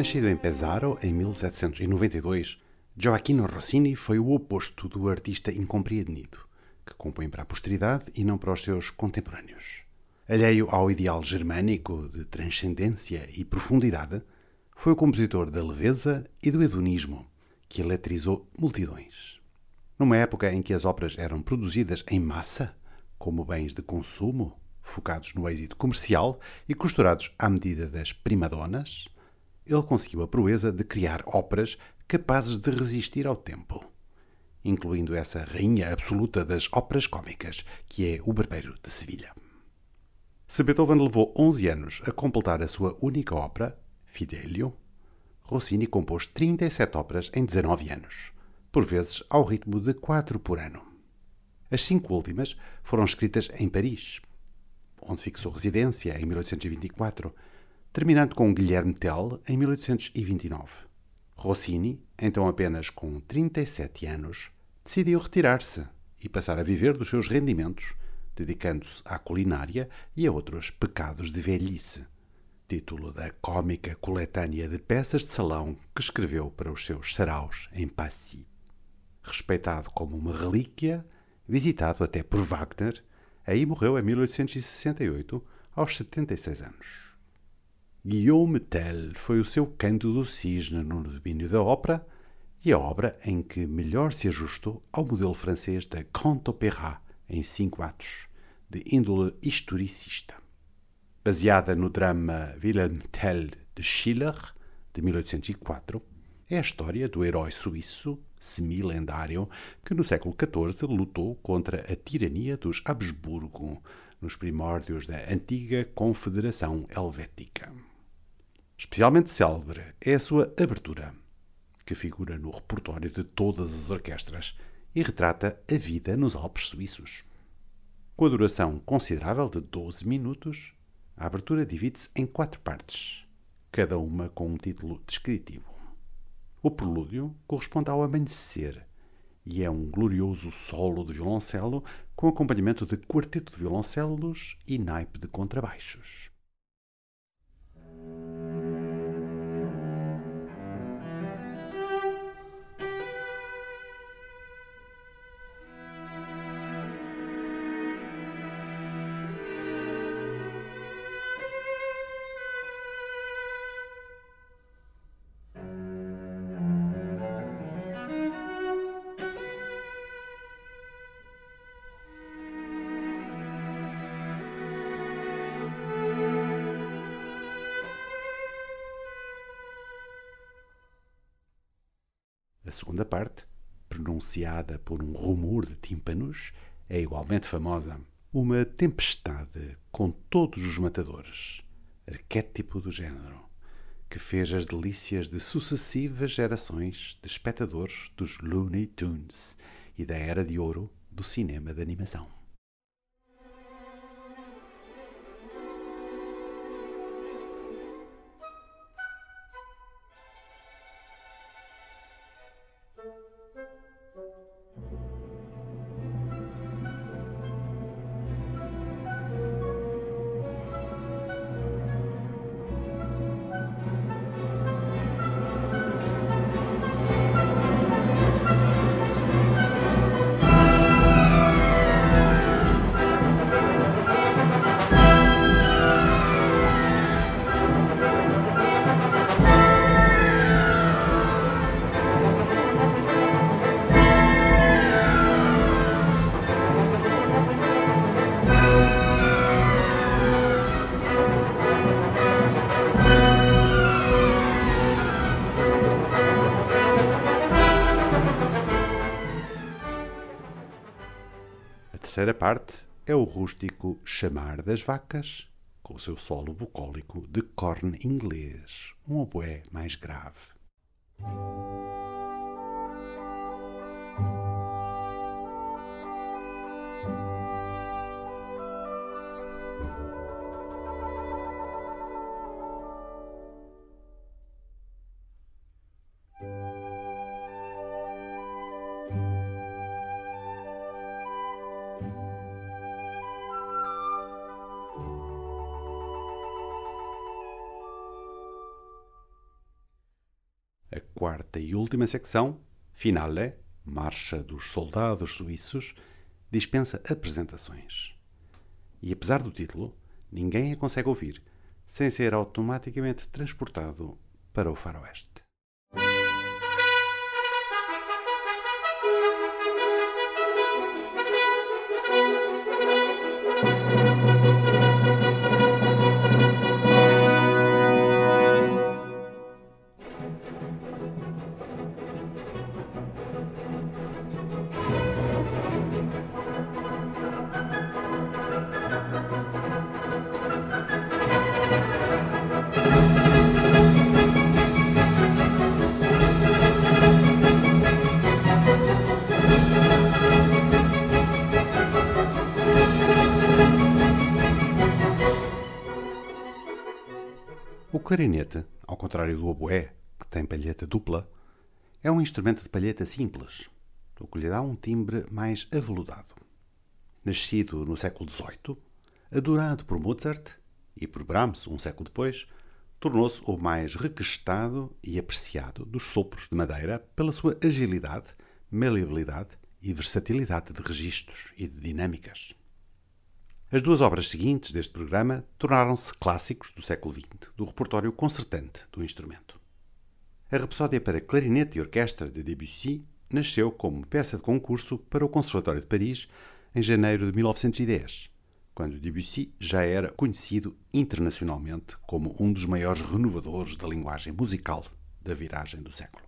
Nascido em Pesaro em 1792, Gioacchino Rossini foi o oposto do artista incompreendido, que compõe para a posteridade e não para os seus contemporâneos. Alheio ao ideal germânico de transcendência e profundidade, foi o compositor da leveza e do hedonismo, que eletrizou multidões. Numa época em que as óperas eram produzidas em massa, como bens de consumo, focados no êxito comercial e costurados à medida das primadonas, ele conseguiu a proeza de criar óperas capazes de resistir ao tempo, incluindo essa rainha absoluta das óperas cômicas, que é o Barbeiro de Sevilha. Se Beethoven levou 11 anos a completar a sua única ópera, Fidelio, Rossini compôs 37 óperas em 19 anos, por vezes ao ritmo de 4 por ano. As cinco últimas foram escritas em Paris, onde fixou residência em 1824, terminando com Guilherme Tell em 1829. Rossini, então apenas com 37 anos, decidiu retirar-se e passar a viver dos seus rendimentos, dedicando-se à culinária e a outros pecados de velhice. Título da cômica coletânea de peças de salão que escreveu para os seus saraus em Passy. Respeitado como uma relíquia, visitado até por Wagner, aí morreu em 1868, aos 76 anos. Guillaume Tell foi o seu canto do cisne no domínio da ópera e a obra em que melhor se ajustou ao modelo francês da Grand Opéra em cinco atos, de índole historicista. Baseada no drama Wilhelm Tell de Schiller, de 1804, é a história do herói suíço semi-lendário que no século XIV lutou contra a tirania dos Habsburgo nos primórdios da antiga Confederação Helvética. Especialmente célebre é a sua abertura, que figura no repertório de todas as orquestras e retrata a vida nos Alpes suíços. Com a duração considerável de 12 minutos, a abertura divide-se em quatro partes, cada uma com um título descritivo. O prelúdio corresponde ao amanhecer e é um glorioso solo de violoncelo com acompanhamento de quarteto de violoncelos e naipe de contrabaixos. Segunda parte, pronunciada por um rumor de tímpanos, é igualmente famosa. Uma tempestade com todos os matadores, arquétipo do género, que fez as delícias de sucessivas gerações de espectadores dos Looney Tunes e da era de ouro do cinema de animação. Terceira parte é o rústico Chamar das Vacas, com o seu solo bucólico de corne inglês, um oboé mais grave. Última secção, Finale, Marcha dos Soldados Suíços, dispensa apresentações. E apesar do título, ninguém a consegue ouvir sem ser automaticamente transportado para o faroeste. Clarinete, ao contrário do oboé, que tem palheta dupla, é um instrumento de palheta simples, o que lhe dá um timbre mais aveludado. Nascido no século XVIII, adorado por Mozart e por Brahms um século depois, tornou-se o mais requestado e apreciado dos sopros de madeira pela sua agilidade, maleabilidade e versatilidade de registros e de dinâmicas. As duas obras seguintes deste programa tornaram-se clássicos do século XX, do repertório concertante do instrumento. A Rapsódia para Clarinete e Orquestra de Debussy nasceu como peça de concurso para o Conservatório de Paris em janeiro de 1910, quando Debussy já era conhecido internacionalmente como um dos maiores renovadores da linguagem musical da viragem do século.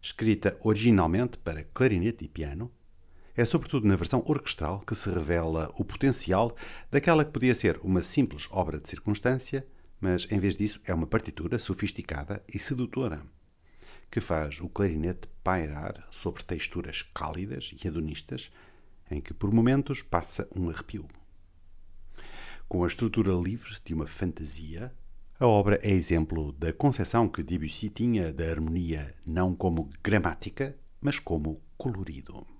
Escrita originalmente para clarinete e piano, é sobretudo na versão orquestral que se revela o potencial daquela que podia ser uma simples obra de circunstância, mas em vez disso é uma partitura sofisticada e sedutora, que faz o clarinete pairar sobre texturas cálidas e hedonistas, em que por momentos passa um arrepio. Com a estrutura livre de uma fantasia, a obra é exemplo da concepção que Debussy tinha da harmonia não como gramática, mas como colorido.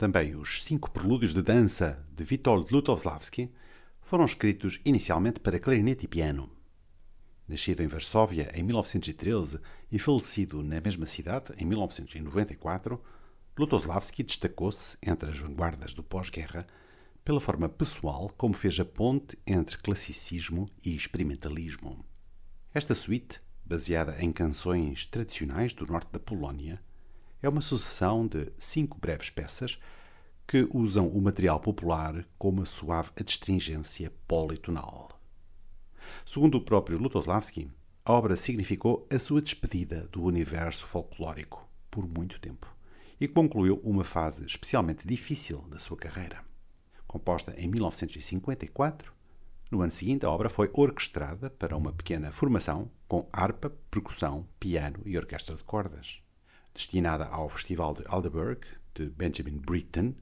Também os cinco prelúdios de dança de Witold Lutowslavski foram escritos inicialmente para clarinete e piano. Nascido em Varsóvia em 1913 e falecido na mesma cidade em 1994, Lutowslavski destacou-se entre as vanguardas do pós-guerra pela forma pessoal como fez a ponte entre classicismo e experimentalismo. Esta suíte, baseada em canções tradicionais do norte da Polónia, é uma sucessão de cinco breves peças que usam o material popular com uma suave adstringência politonal. Segundo o próprio Lutoslavski, a obra significou a sua despedida do universo folclórico por muito tempo e concluiu uma fase especialmente difícil da sua carreira. Composta em 1954, no ano seguinte a obra foi orquestrada para uma pequena formação com harpa, percussão, piano e orquestra de cordas destinada ao Festival de Aldeburgh de Benjamin Britten,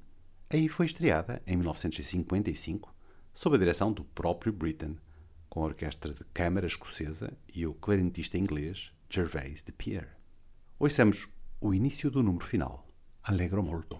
aí foi estreada em 1955 sob a direção do próprio Britten, com a orquestra de câmara escocesa e o clarinetista inglês Gervais de Pierre. Ouçamos o início do número final, Allegro Molto.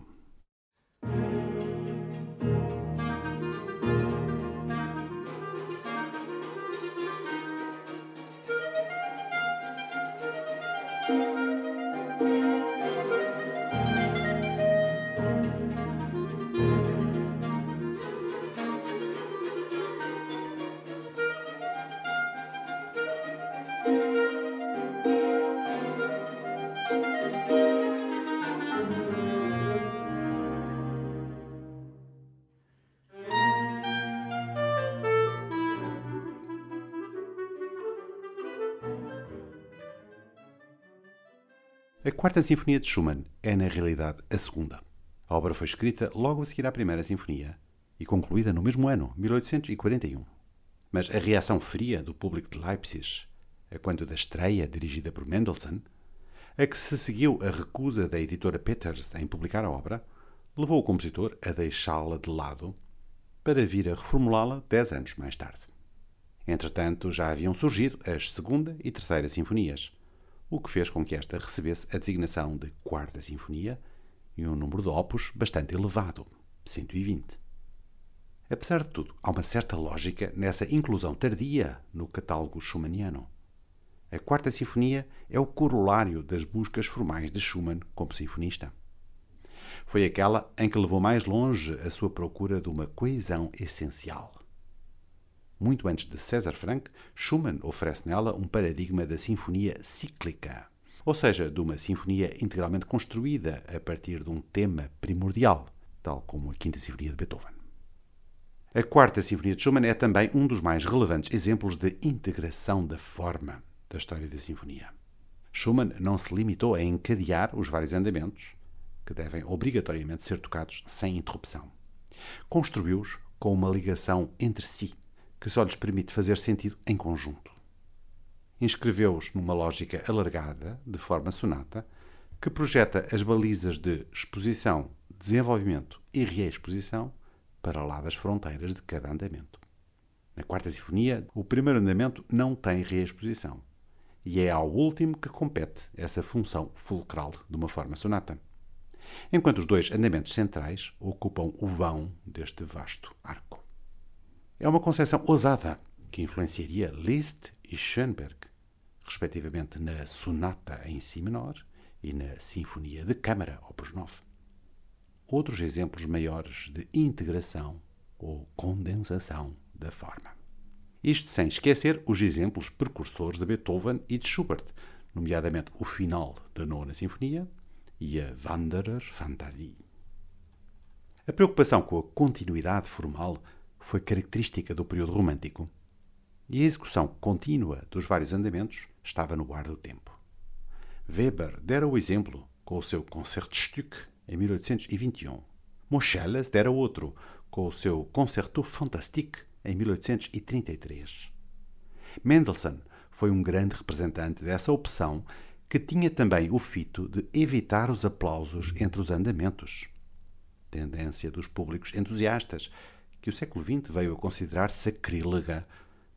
Quarta Sinfonia de Schumann é, na realidade, a segunda. A obra foi escrita logo a seguir à Primeira Sinfonia e concluída no mesmo ano, 1841. Mas a reação fria do público de Leipzig, a quando da estreia dirigida por Mendelssohn, a que se seguiu a recusa da editora Peters em publicar a obra, levou o compositor a deixá-la de lado para vir a reformulá-la dez anos mais tarde. Entretanto, já haviam surgido as segunda e terceira sinfonias, o que fez com que esta recebesse a designação de Quarta Sinfonia e um número de opus bastante elevado, 120. Apesar de tudo, há uma certa lógica nessa inclusão tardia no catálogo schumanniano. A Quarta Sinfonia é o corolário das buscas formais de Schumann como sinfonista. Foi aquela em que levou mais longe a sua procura de uma coesão essencial. Muito antes de César Franck, Schumann oferece nela um paradigma da sinfonia cíclica, ou seja, de uma sinfonia integralmente construída a partir de um tema primordial, tal como a Quinta Sinfonia de Beethoven. A Quarta Sinfonia de Schumann é também um dos mais relevantes exemplos de integração da forma da história da sinfonia. Schumann não se limitou a encadear os vários andamentos, que devem obrigatoriamente ser tocados sem interrupção. Construiu-os com uma ligação entre si que só lhes permite fazer sentido em conjunto. Inscreveu-os numa lógica alargada, de forma sonata, que projeta as balizas de exposição, desenvolvimento e reexposição para lá das fronteiras de cada andamento. Na Quarta Sinfonia, o primeiro andamento não tem reexposição, e é ao último que compete essa função fulcral de uma forma sonata. Enquanto os dois andamentos centrais ocupam o vão deste vasto arco. É uma concepção ousada que influenciaria Liszt e Schoenberg, respectivamente na Sonata em Si menor e na Sinfonia de Câmara, opus 9. Outros exemplos maiores de integração ou condensação da forma. Isto sem esquecer os exemplos precursores de Beethoven e de Schubert, nomeadamente o final da Nona Sinfonia e a Wanderer Fantasie. A preocupação com a continuidade formal foi característica do período romântico, e a execução contínua dos vários andamentos estava no ar do tempo. Weber dera o exemplo com o seu Concertstück em 1821. Moscheles dera outro com o seu Concerto Fantastique em 1833. Mendelssohn foi um grande representante dessa opção que tinha também o fito de evitar os aplausos entre os andamentos. Tendência dos públicos entusiastas que o século XX veio a considerar sacrílega,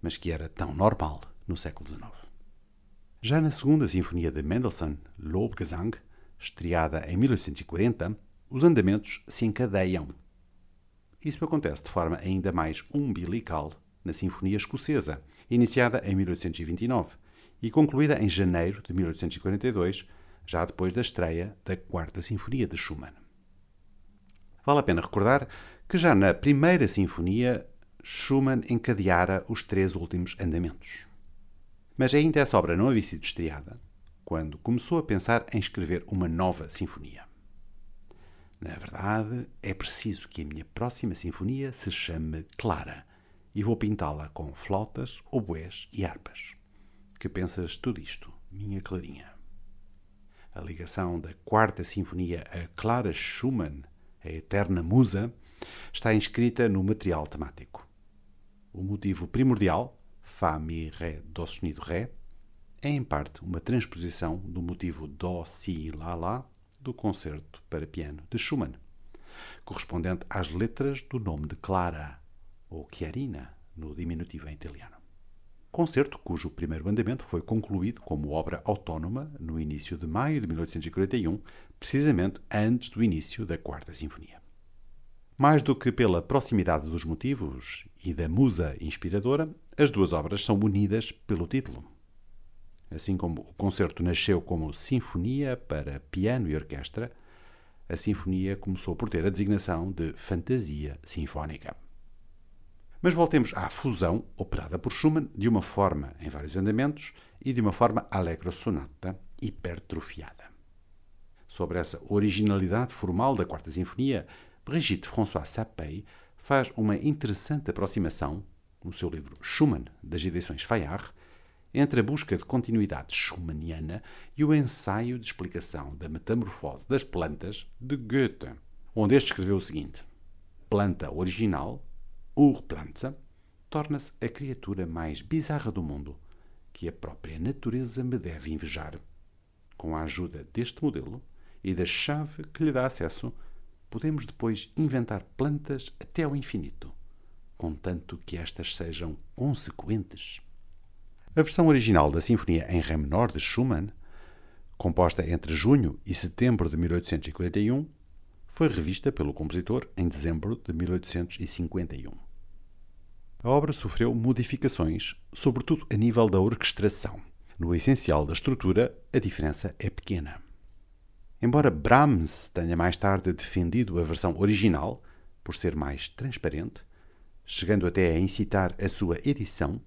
mas que era tão normal no século XIX. Já na segunda sinfonia de Mendelssohn, Lobgesang, estreada em 1840, os andamentos se encadeiam. Isso acontece de forma ainda mais umbilical na Sinfonia Escocesa, iniciada em 1829 e concluída em janeiro de 1842, já depois da estreia da Quarta Sinfonia de Schumann. Vale a pena recordar que já na primeira sinfonia Schumann encadeara os três últimos andamentos. Mas ainda essa obra não havia sido estreada quando começou a pensar em escrever uma nova sinfonia. Na verdade, é preciso que a minha próxima sinfonia se chame Clara e vou pintá-la com flautas, oboés e harpas. Que pensas tudo isto, minha Clarinha? A ligação da quarta sinfonia a Clara Schumann, a eterna musa, está inscrita no material temático. O motivo primordial, Fá, Mi, Ré, Dó sustenido, Ré, é em parte uma transposição do motivo Dó, Si, Lá, Lá do concerto para piano de Schumann, correspondente às letras do nome de Clara, ou Chiarina, no diminutivo em italiano. Concerto cujo primeiro andamento foi concluído como obra autónoma no início de maio de 1841, precisamente antes do início da Quarta Sinfonia. Mais do que pela proximidade dos motivos e da musa inspiradora, as duas obras são unidas pelo título. Assim como o concerto nasceu como Sinfonia para piano e orquestra, a sinfonia começou por ter a designação de Fantasia Sinfónica. Mas voltemos à fusão operada por Schumann de uma forma em vários andamentos e de uma forma allegro sonata hipertrofiada. Sobre essa originalidade formal da Quarta Sinfonia, Brigitte François Sapey faz uma interessante aproximação no seu livro Schumann, das edições Fayard, entre a busca de continuidade schumanniana e o ensaio de explicação da metamorfose das plantas de Goethe, onde este escreveu o seguinte: Planta original, Urpflanze, torna-se a criatura mais bizarra do mundo, que a própria natureza me deve invejar. Com a ajuda deste modelo e da chave que lhe dá acesso, podemos depois inventar plantas até ao infinito, contanto que estas sejam consequentes. A versão original da Sinfonia em Ré menor de Schumann, composta entre junho e setembro de 1841, foi revista pelo compositor em dezembro de 1851. A obra sofreu modificações, sobretudo a nível da orquestração. No essencial da estrutura, a diferença é pequena. Embora Brahms tenha mais tarde defendido a versão original por ser mais transparente, chegando até a incitar a sua edição,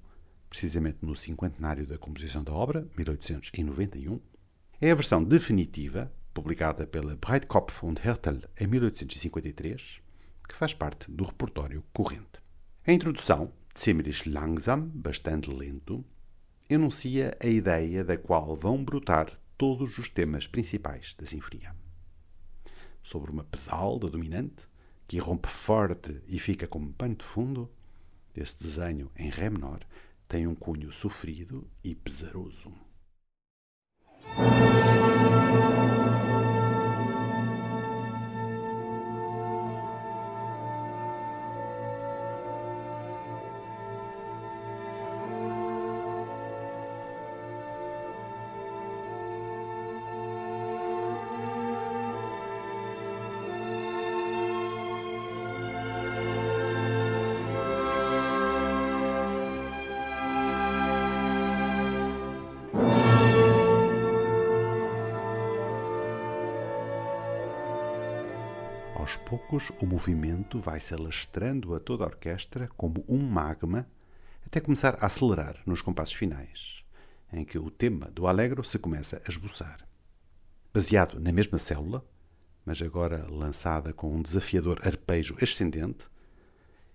precisamente no cinquentenário da composição da obra, 1891, é a versão definitiva, publicada pela Breitkopf und Hertel em 1853, que faz parte do repertório corrente. A introdução, ziemlich langsam, bastante lento, enuncia a ideia da qual vão brotar todos os temas principais da sinfonia. Sobre uma pedal da dominante, que irrompe forte e fica como pano de fundo, esse desenho em Ré menor tem um cunho sofrido e pesaroso. O movimento vai se alastrando a toda a orquestra como um magma, até começar a acelerar nos compassos finais, em que o tema do Allegro se começa a esboçar. Baseado na mesma célula, mas agora lançada com um desafiador arpejo ascendente,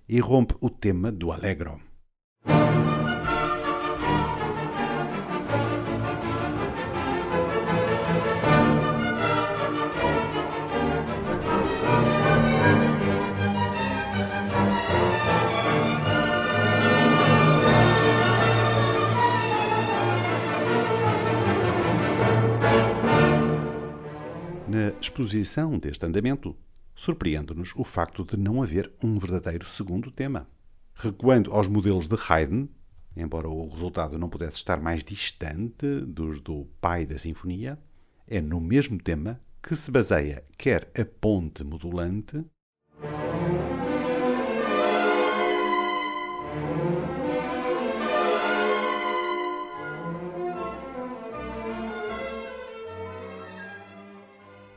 irrompe o tema do Allegro. Exposição deste andamento, surpreende-nos o facto de não haver um verdadeiro segundo tema. Recuando aos modelos de Haydn, embora o resultado não pudesse estar mais distante dos do pai da sinfonia, é no mesmo tema que se baseia quer a ponte modulante,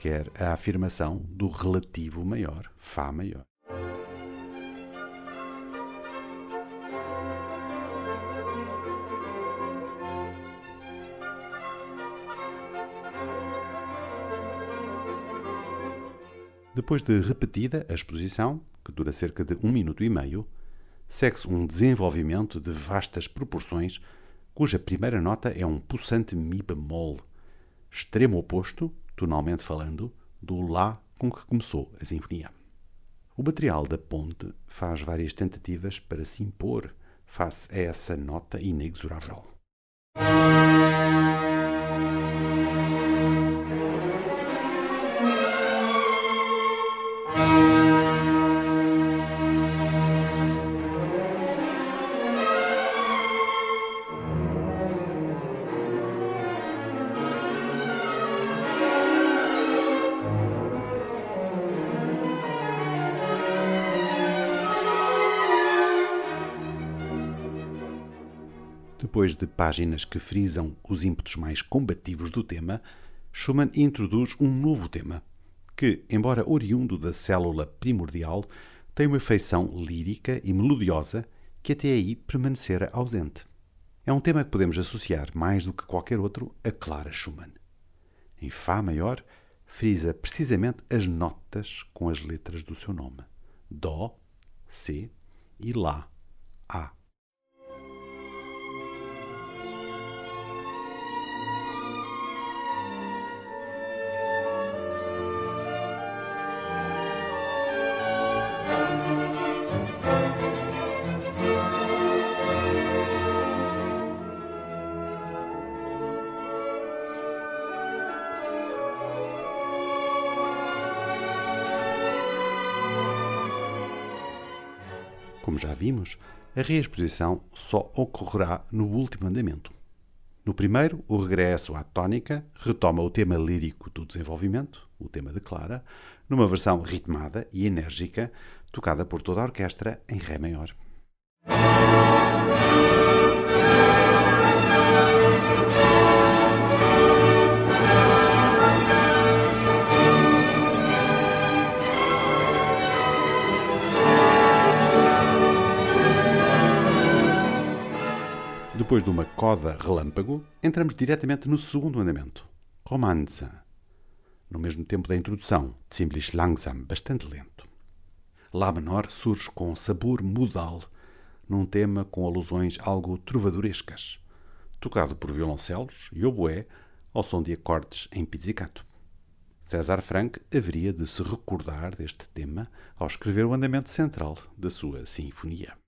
quer a afirmação do relativo maior, Fá maior. Depois de repetida a exposição, que dura cerca de um minuto e meio, segue-se um desenvolvimento de vastas proporções, cuja primeira nota é um pulsante Mi bemol, extremo oposto, tonalmente falando, do Lá com que começou a sinfonia. O material da ponte faz várias tentativas para se impor face a essa nota inexorável. Depois de páginas que frisam os ímpetos mais combativos do tema, Schumann introduz um novo tema, que, embora oriundo da célula primordial, tem uma feição lírica e melodiosa que até aí permanecera ausente. É um tema que podemos associar mais do que qualquer outro a Clara Schumann. Em Fá maior, frisa precisamente as notas com as letras do seu nome: Dó, C e Lá, A. já vimos, a reexposição só ocorrerá no último andamento. No primeiro, o regresso à tónica retoma o tema lírico do desenvolvimento, o tema de Clara, numa versão ritmada e enérgica, tocada por toda a orquestra em Ré maior. Depois de uma coda relâmpago, entramos diretamente no segundo andamento, Romanze, no mesmo tempo da introdução, Ziemlich langsam, bastante lento. Lá menor surge com sabor modal, num tema com alusões algo trovadorescas, tocado por violoncelos e oboé ao som de acordes em pizzicato. César Franck haveria de se recordar deste tema ao escrever o andamento central da sua sinfonia.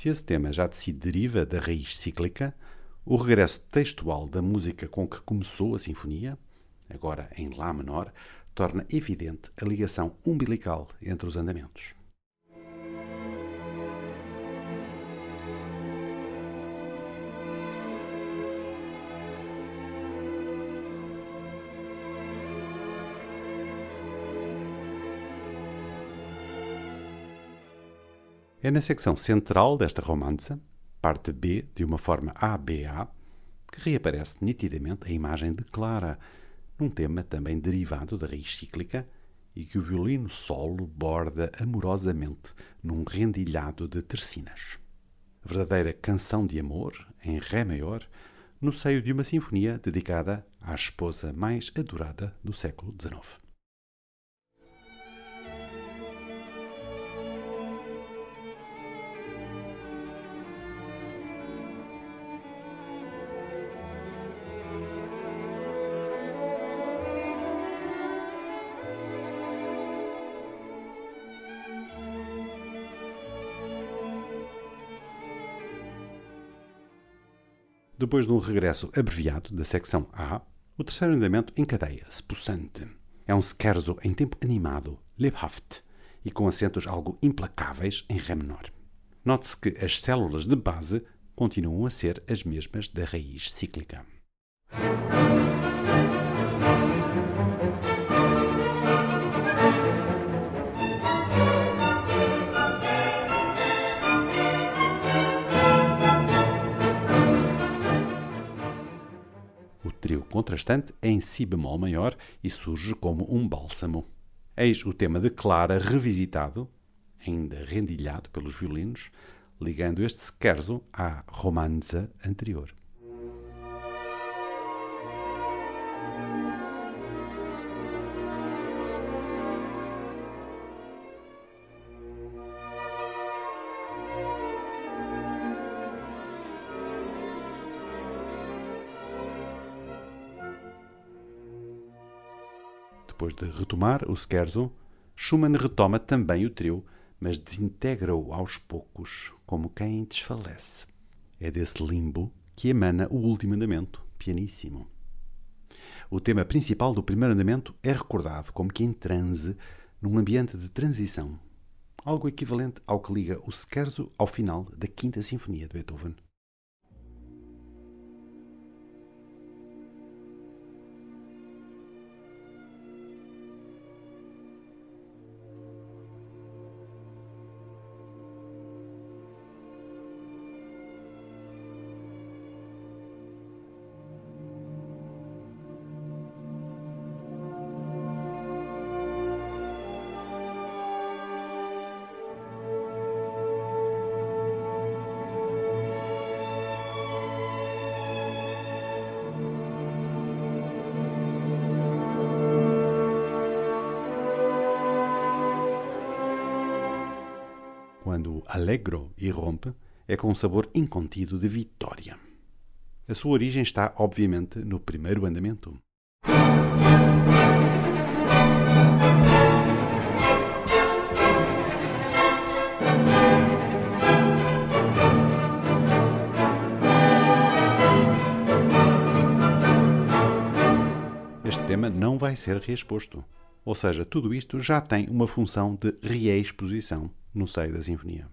Se esse tema já de si deriva da raiz cíclica, o regresso textual da música com que começou a sinfonia, agora em Lá menor, torna evidente a ligação umbilical entre os andamentos. É na secção central desta romança, parte B de uma forma ABA, que reaparece nitidamente a imagem de Clara, num tema também derivado da raiz cíclica e que o violino solo borda amorosamente num rendilhado de tercinas. Verdadeira canção de amor, em Ré maior, no seio de uma sinfonia dedicada à esposa mais adorada do século XIX. Depois de um regresso abreviado da secção A, o terceiro andamento encadeia-se, possante. É um scherzo em tempo animado, lebhaft, e com acentos algo implacáveis em Ré menor. Note-se que as células de base continuam a ser as mesmas da raiz cíclica. Contrastante em si bemol maior e surge como um bálsamo. Eis o tema de Clara revisitado, ainda rendilhado pelos violinos, ligando este scherzo à romanza anterior. Depois de retomar o scherzo, Schumann retoma também o trio, mas desintegra-o aos poucos, como quem desfalece. É desse limbo que emana o último andamento, pianíssimo. O tema principal do primeiro andamento é recordado como que em transe, num ambiente de transição, algo equivalente ao que liga o scherzo ao final da Quinta Sinfonia de Beethoven. Allegro irrompe, é com um sabor incontido de vitória. A sua origem está, obviamente, no primeiro andamento. Este tema não vai ser reexposto. Ou seja, tudo isto já tem uma função de reexposição no seio da sinfonia.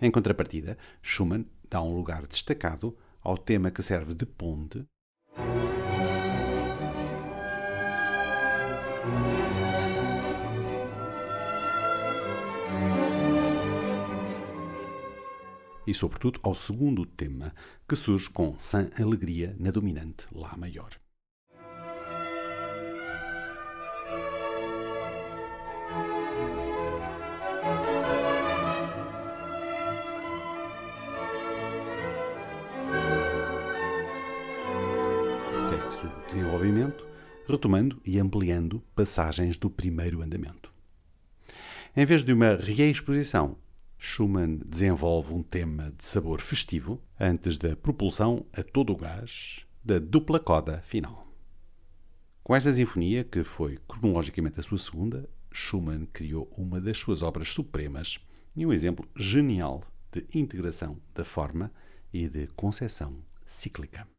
Em contrapartida, Schumann dá um lugar destacado ao tema que serve de ponte e, sobretudo, ao segundo tema, que surge com Sem Alegria na dominante Lá maior. Segue-se o desenvolvimento, retomando e ampliando passagens do primeiro andamento. Em vez de uma reexposição, Schumann desenvolve um tema de sabor festivo antes da propulsão a todo o gás da dupla coda final. Com esta sinfonia, que foi cronologicamente a sua segunda, Schumann criou uma das suas obras supremas e um exemplo genial de integração da forma e de concepção cíclica.